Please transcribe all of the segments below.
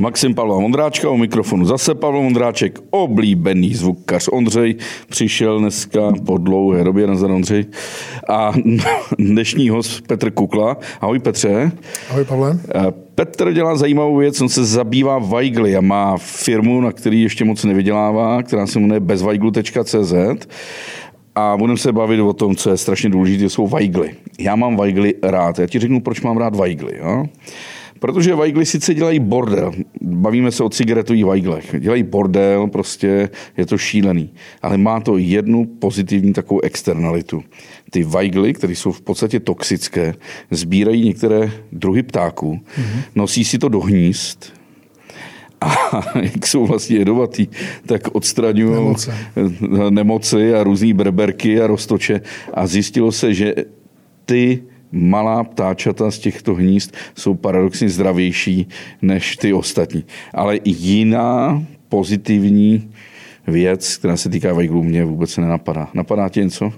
Maxim Pavla Vondráčka, u mikrofonu zase Pavel Vondráček, oblíbený zvukař Ondřej, přišel dneska po dlouhé době, na Ondřej. A dnešní host Petr Kukla. Ahoj Petře. Ahoj Pavle. Petr dělá zajímavou věc, on se zabývá Weigly a má firmu, na který ještě moc nevydělává, která se jmenuje bezweiglu.cz a budeme se bavit o tom, co je strašně důležité, jsou Weigly. Já mám Weigly rád. Já ti řeknu, proč mám rád Weigly. Jo? Protože Weigly sice dělají bordel, bavíme se o cigaretových Weiglech, dělají bordel, prostě je to šílený, ale má to jednu pozitivní takovou externalitu. Ty Weigly, které jsou v podstatě toxické, sbírají některé druhy ptáků, mm-hmm. nosí si to do hnízd, a jak jsou vlastně jedovatý, tak odstraňují nemoce. nemoci a různé berberky a roztoče. A zjistilo se, že ty malá ptáčata z těchto hnízd jsou paradoxně zdravější než ty ostatní. Ale jiná pozitivní věc, která se týká vajglů, mě vůbec nenapadá. Napadá tě něco?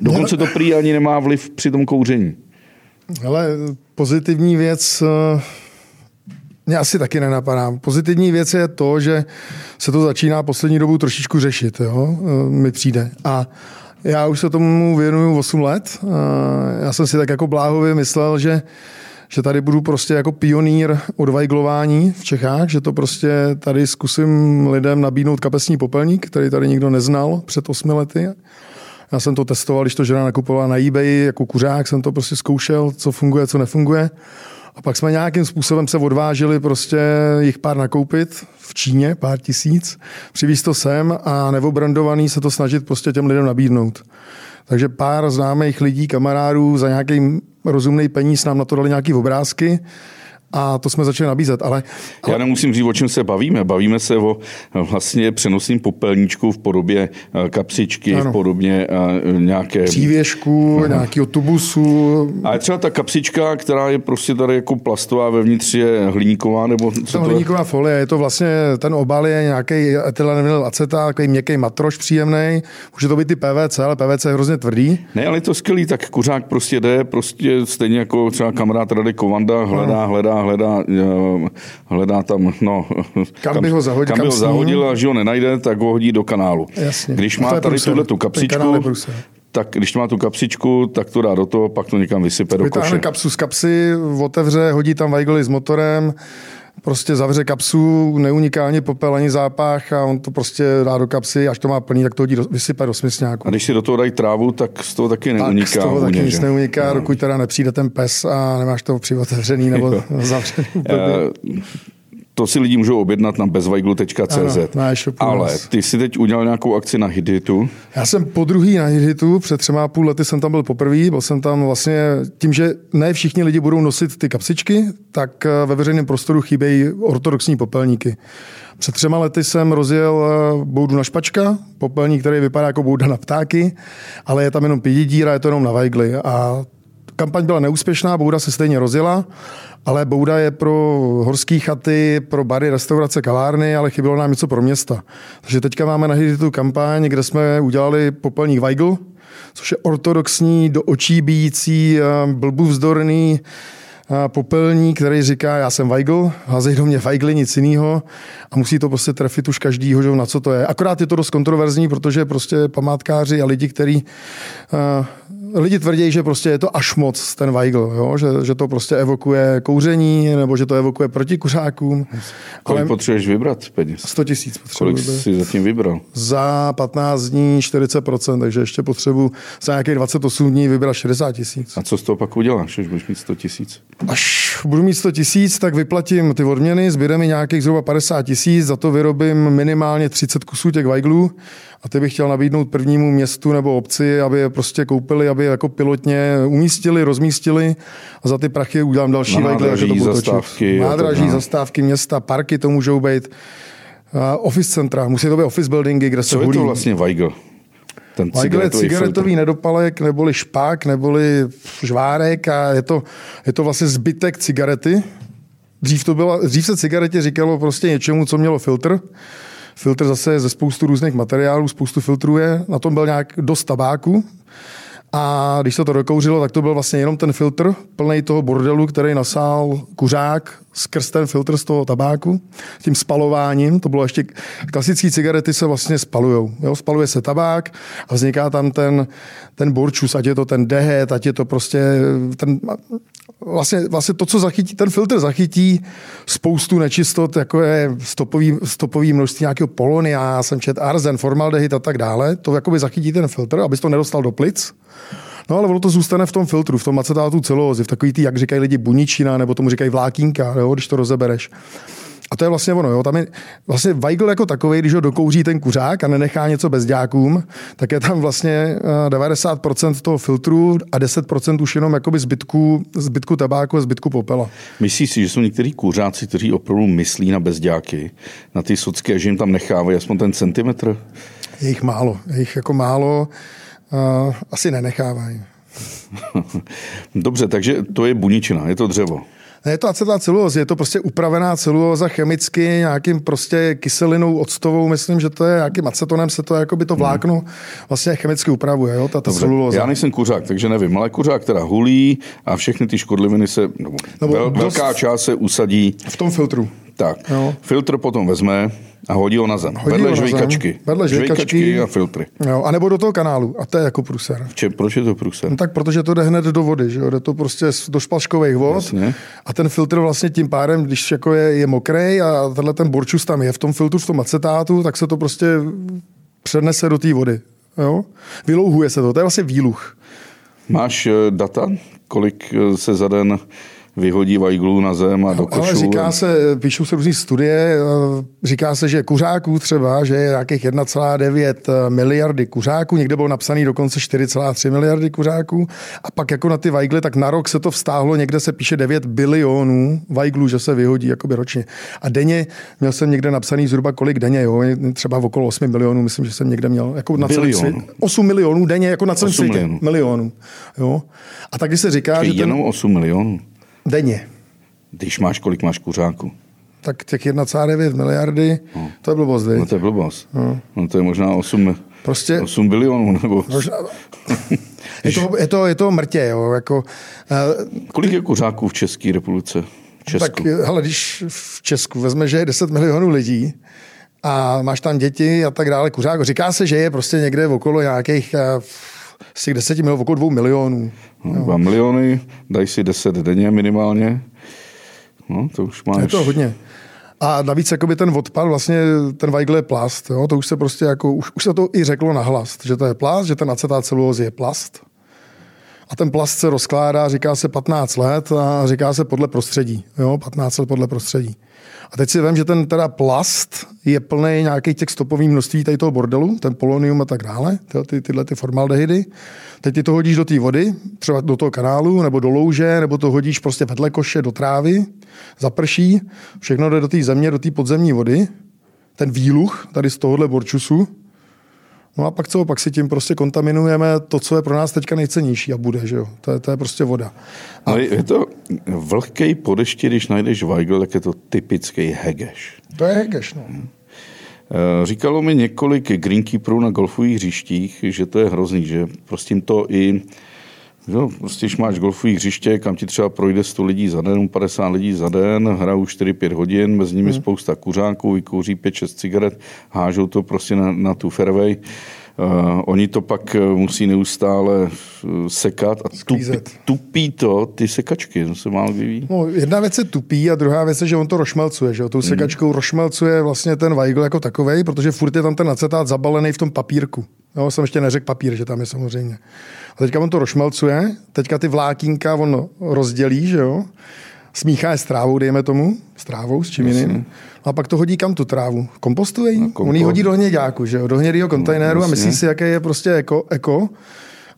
Dokonce to prý ani nemá vliv při tom kouření. Ale pozitivní věc eh, mě asi taky nenapadá. Pozitivní věc je to, že se to začíná poslední dobu trošičku řešit, jo? Eh, mi přijde. A já už se tomu věnuju 8 let. Já jsem si tak jako bláhově myslel, že že tady budu prostě jako pionýr odvajglování v Čechách, že to prostě tady zkusím lidem nabídnout kapesní popelník, který tady nikdo neznal před osmi lety. Já jsem to testoval, když to žena nakupovala na eBay jako kuřák, jsem to prostě zkoušel, co funguje, co nefunguje. A pak jsme nějakým způsobem se odvážili prostě jich pár nakoupit v Číně, pár tisíc, přivízt to sem a neobrandovaný se to snažit prostě těm lidem nabídnout. Takže pár známých lidí, kamarádů za nějaký rozumný peníz nám na to dali nějaké obrázky a to jsme začali nabízet. Ale, ale... Já nemusím říct, o čem se bavíme. Bavíme se o vlastně přenosným popelníčku v podobě eh, kapsičky, ano. v podobě eh, nějaké... Přívěšku, ano. nějakého tubusu. A je třeba ta kapsička, která je prostě tady jako plastová, vevnitř je hliníková, nebo co to hliníková folie, je to vlastně, ten obal je nějaký etylenyl acetát, takový měkký matroš příjemný. Může to být i PVC, ale PVC je hrozně tvrdý. Ne, ale je to skvělý, tak kuřák prostě jde, prostě stejně jako třeba kamarád Radek Kovanda, hledá, hledá, hledá, eh, hledá tam, no, kam, by ho zahodil, kam, kam by ho zahodil a že ho nenajde, tak ho hodí do kanálu. Jasně. Když má tady tuhle tu kapsičku, tak když má tu kapsičku, tak to dá do toho, pak to někam vysype do koše. kapsu z kapsy, otevře, hodí tam vajgly s motorem, prostě zavře kapsu, neuniká ani popel, ani zápach a on to prostě dá do kapsy, až to má plný, tak to hodí do, vysype do směsňáku. A když si do toho dají trávu, tak z toho taky neuniká. Tak z toho taky nic neuniká, no. dokud teda nepřijde ten pes a nemáš to přivotevřený nebo zavřený. To si lidi můžou objednat na bezvajglu.cz. Ale ty si teď udělal nějakou akci na Hiditu. Já jsem po druhý na Hiditu, před třema půl lety jsem tam byl poprvé. Byl jsem tam vlastně tím, že ne všichni lidi budou nosit ty kapsičky, tak eh, ve veřejném prostoru chybějí ortodoxní popelníky. Před třema lety jsem rozjel eh, boudu na špačka, popelník, který vypadá jako bouda na ptáky, ale je tam jenom pěti díra, je to jenom na vajgly. A kampaň byla neúspěšná, bouda se stejně rozjela ale Bouda je pro horské chaty, pro bary, restaurace, kavárny, ale chybělo nám něco pro města. Takže teďka máme na tu kampaň, kde jsme udělali popelník Weigl, což je ortodoxní, do očí bíjící, eh, blbůvzdorný eh, popelník, který říká, já jsem Weigl, házej do mě Weigly, nic jiného a musí to prostě trefit už každýho, že na co to je. Akorát je to dost kontroverzní, protože prostě památkáři a lidi, kteří uh, lidi tvrdí, že prostě je to až moc ten Weigl, jo? Že, že to prostě evokuje kouření, nebo že to evokuje proti kuřákům. Kolik Ale potřebuješ vybrat peněz? 100 tisíc Kolik jsi zatím vybral? Za 15 dní 40%, takže ještě potřebuji za nějakých 28 dní vybrat 60 tisíc. A co z toho pak uděláš, až budeš mít 100 tisíc? Až budu mít 100 tisíc, tak vyplatím ty odměny, zběre mi nějakých zhruba 50 tisíc, za to vyrobím minimálně 30 kusů těch Weiglů a ty bych chtěl nabídnout prvnímu městu nebo obci, aby je prostě koupili, aby je jako pilotně umístili, rozmístili a za ty prachy udělám další že to zastávky. Nádraží, zastávky města, parky to můžou být. Uh, office centra, musí to být office buildingy, kde Co se je hulí. to vlastně Weigl? Ten Weigl je cigaretový filtr. nedopalek, neboli špák, neboli žvárek a je to, je to vlastně zbytek cigarety. Dřív, to byla, dřív se cigaretě říkalo prostě něčemu, co mělo filtr. Filtr zase ze spoustu různých materiálů, spoustu filtrů je. Na tom byl nějak dost tabáku. A když se to dokouřilo, tak to byl vlastně jenom ten filtr plný toho bordelu, který nasál kuřák skrz ten filtr z toho tabáku, tím spalováním, to bylo ještě, klasické cigarety se vlastně spalujou. Jo? Spaluje se tabák a vzniká tam ten, ten borčus, ať je to ten dehet, ať je to prostě ten, vlastně, vlastně to, co zachytí, ten filtr zachytí spoustu nečistot, jako je stopový, stopový množství nějakého polonia, já jsem čet arzen, formaldehyd a tak dále, to jakoby zachytí ten filtr, abys to nedostal do plic. No ale ono to zůstane v tom filtru, v tom acetátu celózy, v takový tý, jak říkají lidi, buničina, nebo tomu říkají vlákínka, jo, když to rozebereš. A to je vlastně ono. Jo. Tam je vlastně Weigl jako takový, když ho dokouří ten kuřák a nenechá něco dějákům, tak je tam vlastně 90% eh, toho filtru a 10% už jenom jakoby zbytku, zbytku tabáku a zbytku popela. Myslíš si, že jsou některý kuřáci, kteří opravdu myslí na bezďáky, na ty socky, že jim tam nechávají aspoň ten centimetr? Je jich málo. Je jich jako málo. Uh, asi nenechávají. Dobře, takže to je buničina, je to dřevo. Ne, je to acetylát celulózy, je to prostě upravená celulóza chemicky nějakým prostě kyselinou octovou, myslím, že to je nějakým acetonem se to jako by to vlákno vlastně chemicky upravuje, jo, ta, ta celulóza. Já nejsem kuřák, takže nevím, ale kuřák teda hulí a všechny ty škodliviny se, nebo, nebo vel, velká část se usadí. V tom filtru. Tak, jo. filtr potom vezme, a hodí ho na zem. Hodí Vedle žvejkačky. Zem. Vedle žvejkačky. a filtry. Jo, a nebo do toho kanálu. A to je jako průser. Če, proč je to průser? No tak protože to jde hned do vody. Že jo? Jde to prostě do špaškových vod. Jasně. A ten filtr vlastně tím pádem, když jako je, je mokrý a tenhle ten borčus tam je v tom filtru, v tom acetátu, tak se to prostě přenese do té vody. Jo? Vylouhuje se to. To je vlastně výluch. Máš eh, data, kolik eh, se za den vyhodí vajglu na zem a do košu. Ale říká se, píšou se různý studie, eh, říká se, že kuřáků třeba, že je nějakých 1,9 miliardy kuřáků, někde bylo napsaný dokonce 4,3 miliardy kuřáků a pak jako na ty vajgly, tak na rok se to vztáhlo, někde se píše 9 bilionů vajglů, že se vyhodí jakoby ročně. A denně, měl jsem někde napsaný zhruba kolik denně, jo, třeba v okolo 8 milionů, myslím, že jsem někde měl, jako na celý svět. 8 milionů denně, jako na celém světě. Milionů. milionů. Jo. A tak, když se říká, Počkej, že ten... jenom 8 milionů. Denně. Když máš, kolik máš kuřáků? Tak těch 1,9 miliardy, no. to je blbost, No to je blbost. No. no to je možná 8, prostě, 8 bilionů. Nebo... Možná, je, to, je, to, je to mrtě. Jo, jako, uh, kolik je kuřáků v České republice? Česku? Tak hele, když v Česku vezme, že je 10 milionů lidí, a máš tam děti a tak dále, kuřák. Říká se, že je prostě někde v okolo nějakých uh, z těch deseti milionů, okolo dvou milionů. No, dva miliony, dají si deset denně minimálně. No, to už máš. Je to hodně. A navíc jakoby ten odpad, vlastně ten Weigl je plast, jo? to už se prostě jako, už, už se to i řeklo nahlas, že to je plast, že ten acetát celulózy je plast. A ten plast se rozkládá, říká se 15 let a říká se podle prostředí. Jo? 15 let podle prostředí. A teď si vím, že ten teda plast je plný nějakých těch stopových množství tady toho bordelu, ten polonium a tak dále, ty, ty, tyhle ty formaldehydy. Teď ty to hodíš do té vody, třeba do toho kanálu, nebo do louže, nebo to hodíš prostě vedle koše do trávy, zaprší, všechno jde do té země, do té podzemní vody. Ten výluch tady z tohohle borčusu, No a pak co? Pak si tím prostě kontaminujeme to, co je pro nás teďka nejcennější a bude, že jo? To je, to je prostě voda. A... No je to vlhký podešti, když najdeš Weigl, tak je to typický hegeš. To je hegeš, no. Hmm. Říkalo mi několik greenkeeperů na golfových hřištích, že to je hrozný, že prostě to i Jo, prostě, když máš golfové hřiště, kam ti třeba projde 100 lidí za den, 50 lidí za den, hrajou 4-5 hodin, mezi nimi hmm. spousta kuřáků, vykouří 5-6 cigaret, hážou to prostě na, na tu fairway. Uh, oni to pak eh, musí neustále eh, sekat a tupí, tupí to ty sekačky, to se málo vyvíjí. No, jedna věc je tupí a druhá věc je, že on to rošmelcuje, že tou hmm. sekačkou hmm. rošmelcuje vlastně ten Weigl jako takovej, protože furt je tam ten acetát zabalený v tom papírku. Jo, jsem ještě neřekl papír, že tam je samozřejmě. A teďka on to rošmelcuje, teďka ty vlákínka on rozdělí, že jo, smíchá je s trávou, dejme tomu, s trávou, s čím jiným. A pak to hodí kam tu trávu? Kompostuje ji? On ji hodí do hněďáku, že jo? do hnědého kontejneru no, a myslí si, jaké je prostě eko, eko.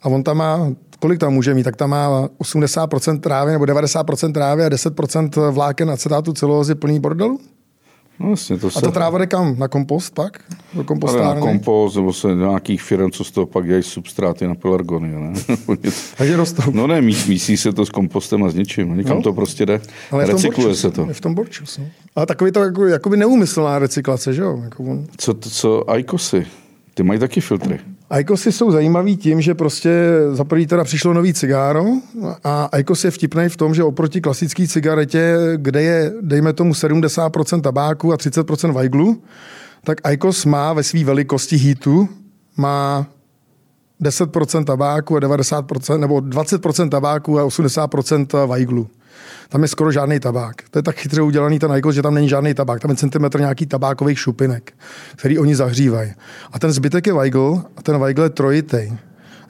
A on tam má, kolik tam může mít? Tak tam má 80% trávy nebo 90% trávy a 10% vláken acetátu celulózy plný bordelu? No, vlastně to se... A ta tráva jde kam? Na kompost pak? Do kompostárny? Na kompost, nebo se nějakých firm, co z toho pak dělají substráty na pelargony. Ne? Takže rostou. No ne, mísí se to s kompostem a s ničím. Někam no. to prostě jde. Ale Recykluje borčus, se to. Je v tom borčus. No. Ale takový to jako, by neumyslná recyklace, že jo? Jako on... Co, co ajkosy? Ty mají taky filtry. Aikosy jsou zajímavý tím, že prostě za prvý teda přišlo nový cigáro a Aikos je vtipný v tom, že oproti klasické cigaretě, kde je, dejme tomu, 70% tabáku a 30% vajglu, tak Aikos má ve své velikosti heatu má 10% tabáku a 90%, nebo 20% tabáku a 80% vajglu. Tam je skoro žádný tabák. To je tak chytře udělaný ten Aikos, že tam není žádný tabák. Tam je centimetr nějaký tabákových šupinek, který oni zahřívají. A ten zbytek je Weigl a ten Weigl je trojitej.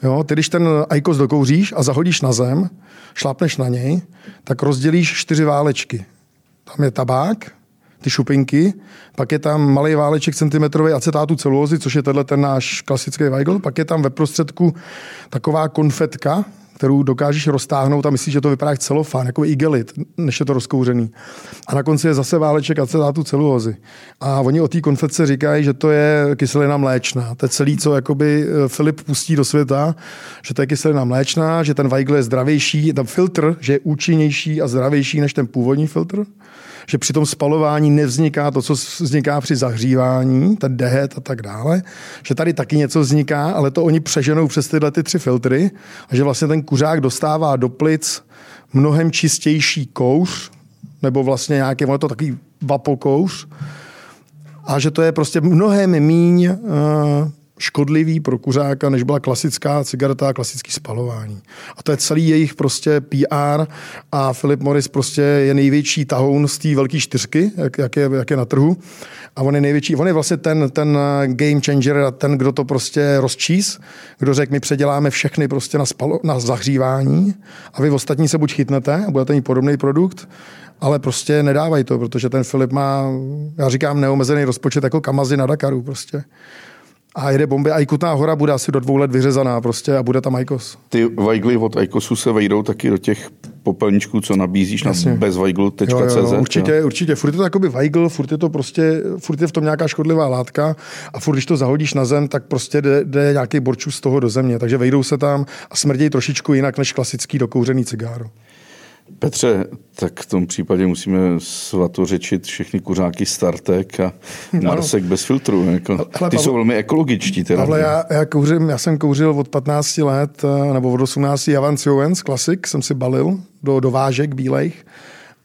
Jo, ty když ten Aikos dokouříš a zahodíš na zem, šlápneš na něj, tak rozdělíš čtyři válečky. Tam je tabák, ty šupinky, pak je tam malý váleček centimetrový acetátu celulózy, což je tenhle ten náš klasický Weigl, pak je tam ve prostředku taková konfetka, kterou dokážeš roztáhnout a myslíš, že to vypadá jak celofán, jako igelit, než je to rozkouřený. A na konci je zase váleček acetátu celulózy. A oni o té konfetce říkají, že to je kyselina mléčná. To je celý, co jakoby eh, Filip pustí do světa, že to je kyselina mléčná, že ten Weigl je zdravější, ten filtr, že je účinnější a zdravější než ten původní filtr že při tom spalování nevzniká to, co vzniká při zahřívání, ten dehet a tak dále, že tady taky něco vzniká, ale to oni přeženou přes tyhle ty tři filtry a že vlastně ten kuřák dostává do plic mnohem čistější kouř, nebo vlastně nějaký, ono to takový vapokouř, a že to je prostě mnohem míň uh, škodlivý pro kuřáka, než byla klasická cigareta a klasický spalování. A to je celý jejich prostě PR a Philip Morris prostě je největší tahoun z té velké čtyřky, jak, jak, je, jak je na trhu. A on je největší, on je vlastně ten, ten game changer a ten, kdo to prostě rozčís, kdo řekl, my předěláme všechny prostě na, spalo, na zahřívání a vy ostatní se buď chytnete a budete mít podobný produkt, ale prostě nedávají to, protože ten Filip má, já říkám, neomezený rozpočet jako Kamazy na Dakaru prostě a jede bomby a Ikutná hora bude asi do dvou let vyřezaná prostě a bude tam Aikos. Ty Weigly od Aikosu se vejdou taky do těch popelníčků, co nabízíš Jasně. na bezweigl.cz. Určitě, jo. určitě. Furt je to jakoby Weigl, furt je to prostě, furt je v tom nějaká škodlivá látka a furt, když to zahodíš na zem, tak prostě jde, jde nějaký borčů z toho do země. Takže vejdou se tam a smrdějí trošičku jinak než klasický dokouřený cigáro. Petře, tak v tom případě musíme svatořečit všechny kuřáky Startek a Marsek bez filtru. Jako, Ale, ty Pavle, jsou velmi ekologičtí. Teda. Ale já, já, kouřím, já jsem kouřil od 15 let, eh, nebo od 18 Javans Jovens, klasik, jsem si balil do, do vážek bílejch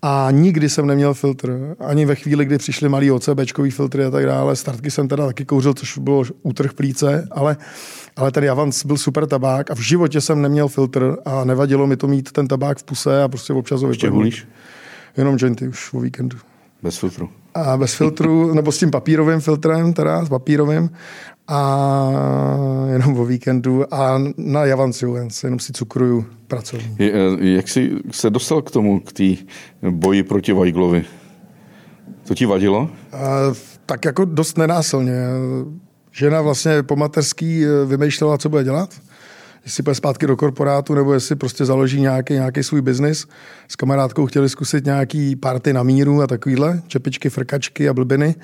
a nikdy jsem neměl filtr. Ani ve chvíli, kdy přišly malý OCBčkový filtry a tak dále. Startky jsem teda taky kouřil, což bylo útrh plíce, ale, ale ten Javans byl super tabák a v životě jsem neměl filtr a nevadilo mi to mít ten tabák v puse a prostě občas ho Ještě Jenom jointy už o víkendu. Bez filtru. A bez filtru, nebo s tím papírovým filtrem, teda s papírovým a jenom o víkendu a na Javanci jenom si cukruju pracovní. Je, jak jsi se dostal k tomu, k té boji proti Vajglovi? To ti vadilo? A, tak jako dost nenásilně. Žena vlastně po materský e, vymýšlela, co bude dělat. Jestli půjde zpátky do korporátu, nebo jestli prostě založí nějaký, nějaký svůj biznis. S kamarádkou chtěli zkusit nějaký party na míru a takovýhle, čepičky, frkačky a blbiny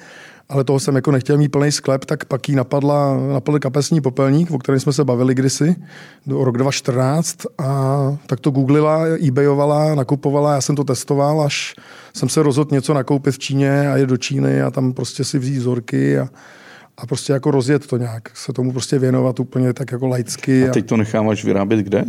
ale toho jsem jako nechtěl mít plný sklep, tak pak jí napadla, napadl kapesní popelník, o kterém jsme se bavili kdysi, do rok 2014 a tak to googlila, ebayovala, nakupovala, já jsem to testoval, až jsem se rozhodl něco nakoupit v Číně a je do Číny a tam prostě si vzít vzorky a, a prostě jako rozjet to nějak, se tomu prostě věnovat úplně tak jako laicky. A teď to necháváš vyrábět kde?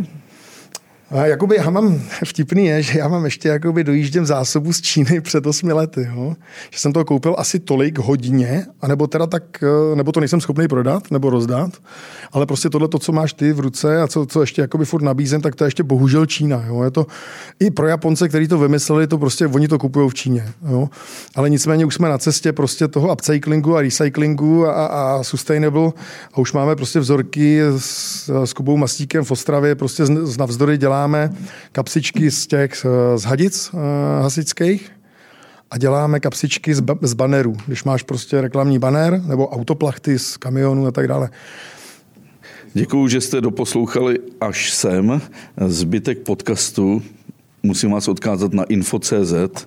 A jakoby já mám, vtipný je, že já mám ještě jakoby dojížděm zásobu z Číny před osmi lety, jo? že jsem to koupil asi tolik hodně, anebo teda tak, eh, nebo to nejsem schopný prodat nebo rozdat, ale prostě tohle, to, co máš ty v ruce a co, co ještě jakoby furt nabízím, tak to je ještě bohužel Čína. Jo? Je to i pro Japonce, kteří to vymysleli, to prostě oni to kupují v Číně. Jo? Ale nicméně už jsme na cestě prostě toho upcyclingu a recyklingu a, a sustainable a už máme prostě vzorky s, s Kubou Mastíkem v Ostravě, prostě z, z navzdory dělá děláme kapsičky z těch z hadic uh, hasičských a děláme kapsičky z, z banerů. Když máš prostě reklamní baner nebo autoplachty z kamionů a tak dále. Děkuji, že jste doposlouchali až sem. Zbytek podcastu musím vás odkázat na info.cz,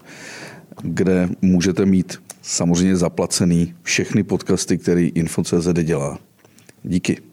kde můžete mít samozřejmě zaplacený všechny podcasty, který info.cz dělá. Díky.